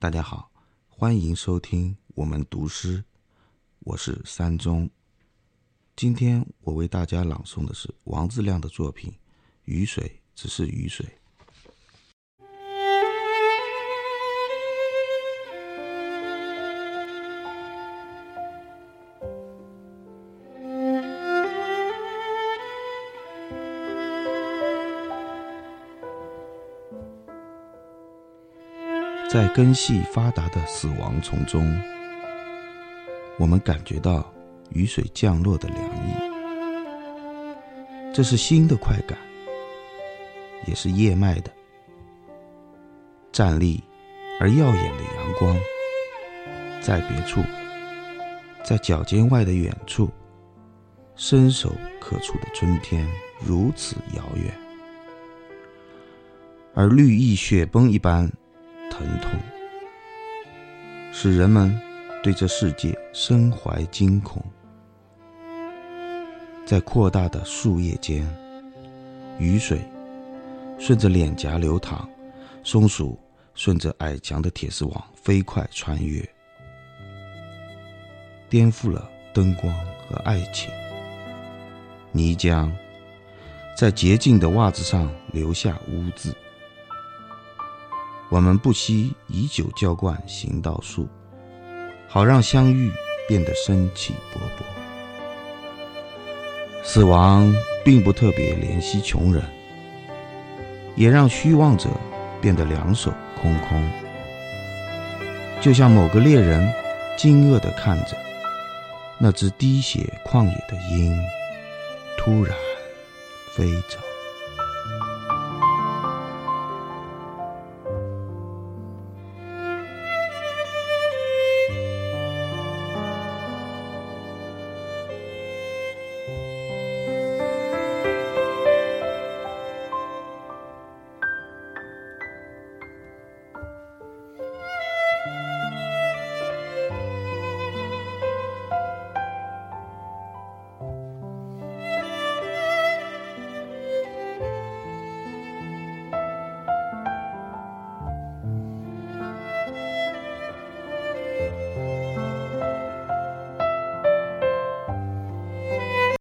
大家好，欢迎收听我们读诗，我是三中。今天我为大家朗诵的是王自亮的作品《雨水只是雨水》。在根系发达的死亡丛中，我们感觉到雨水降落的凉意。这是心的快感，也是叶脉的站立而耀眼的阳光。在别处，在脚尖外的远处，伸手可触的春天如此遥远，而绿意雪崩一般。疼痛，使人们对这世界身怀惊恐。在扩大的树叶间，雨水顺着脸颊流淌，松鼠顺着矮墙的铁丝网飞快穿越，颠覆了灯光和爱情。泥浆在洁净的袜子上留下污渍。我们不惜以酒浇灌行道树，好让相遇变得生气勃勃。死亡并不特别怜惜穷人，也让虚妄者变得两手空空。就像某个猎人惊愕地看着那只滴血旷野的鹰，突然飞走。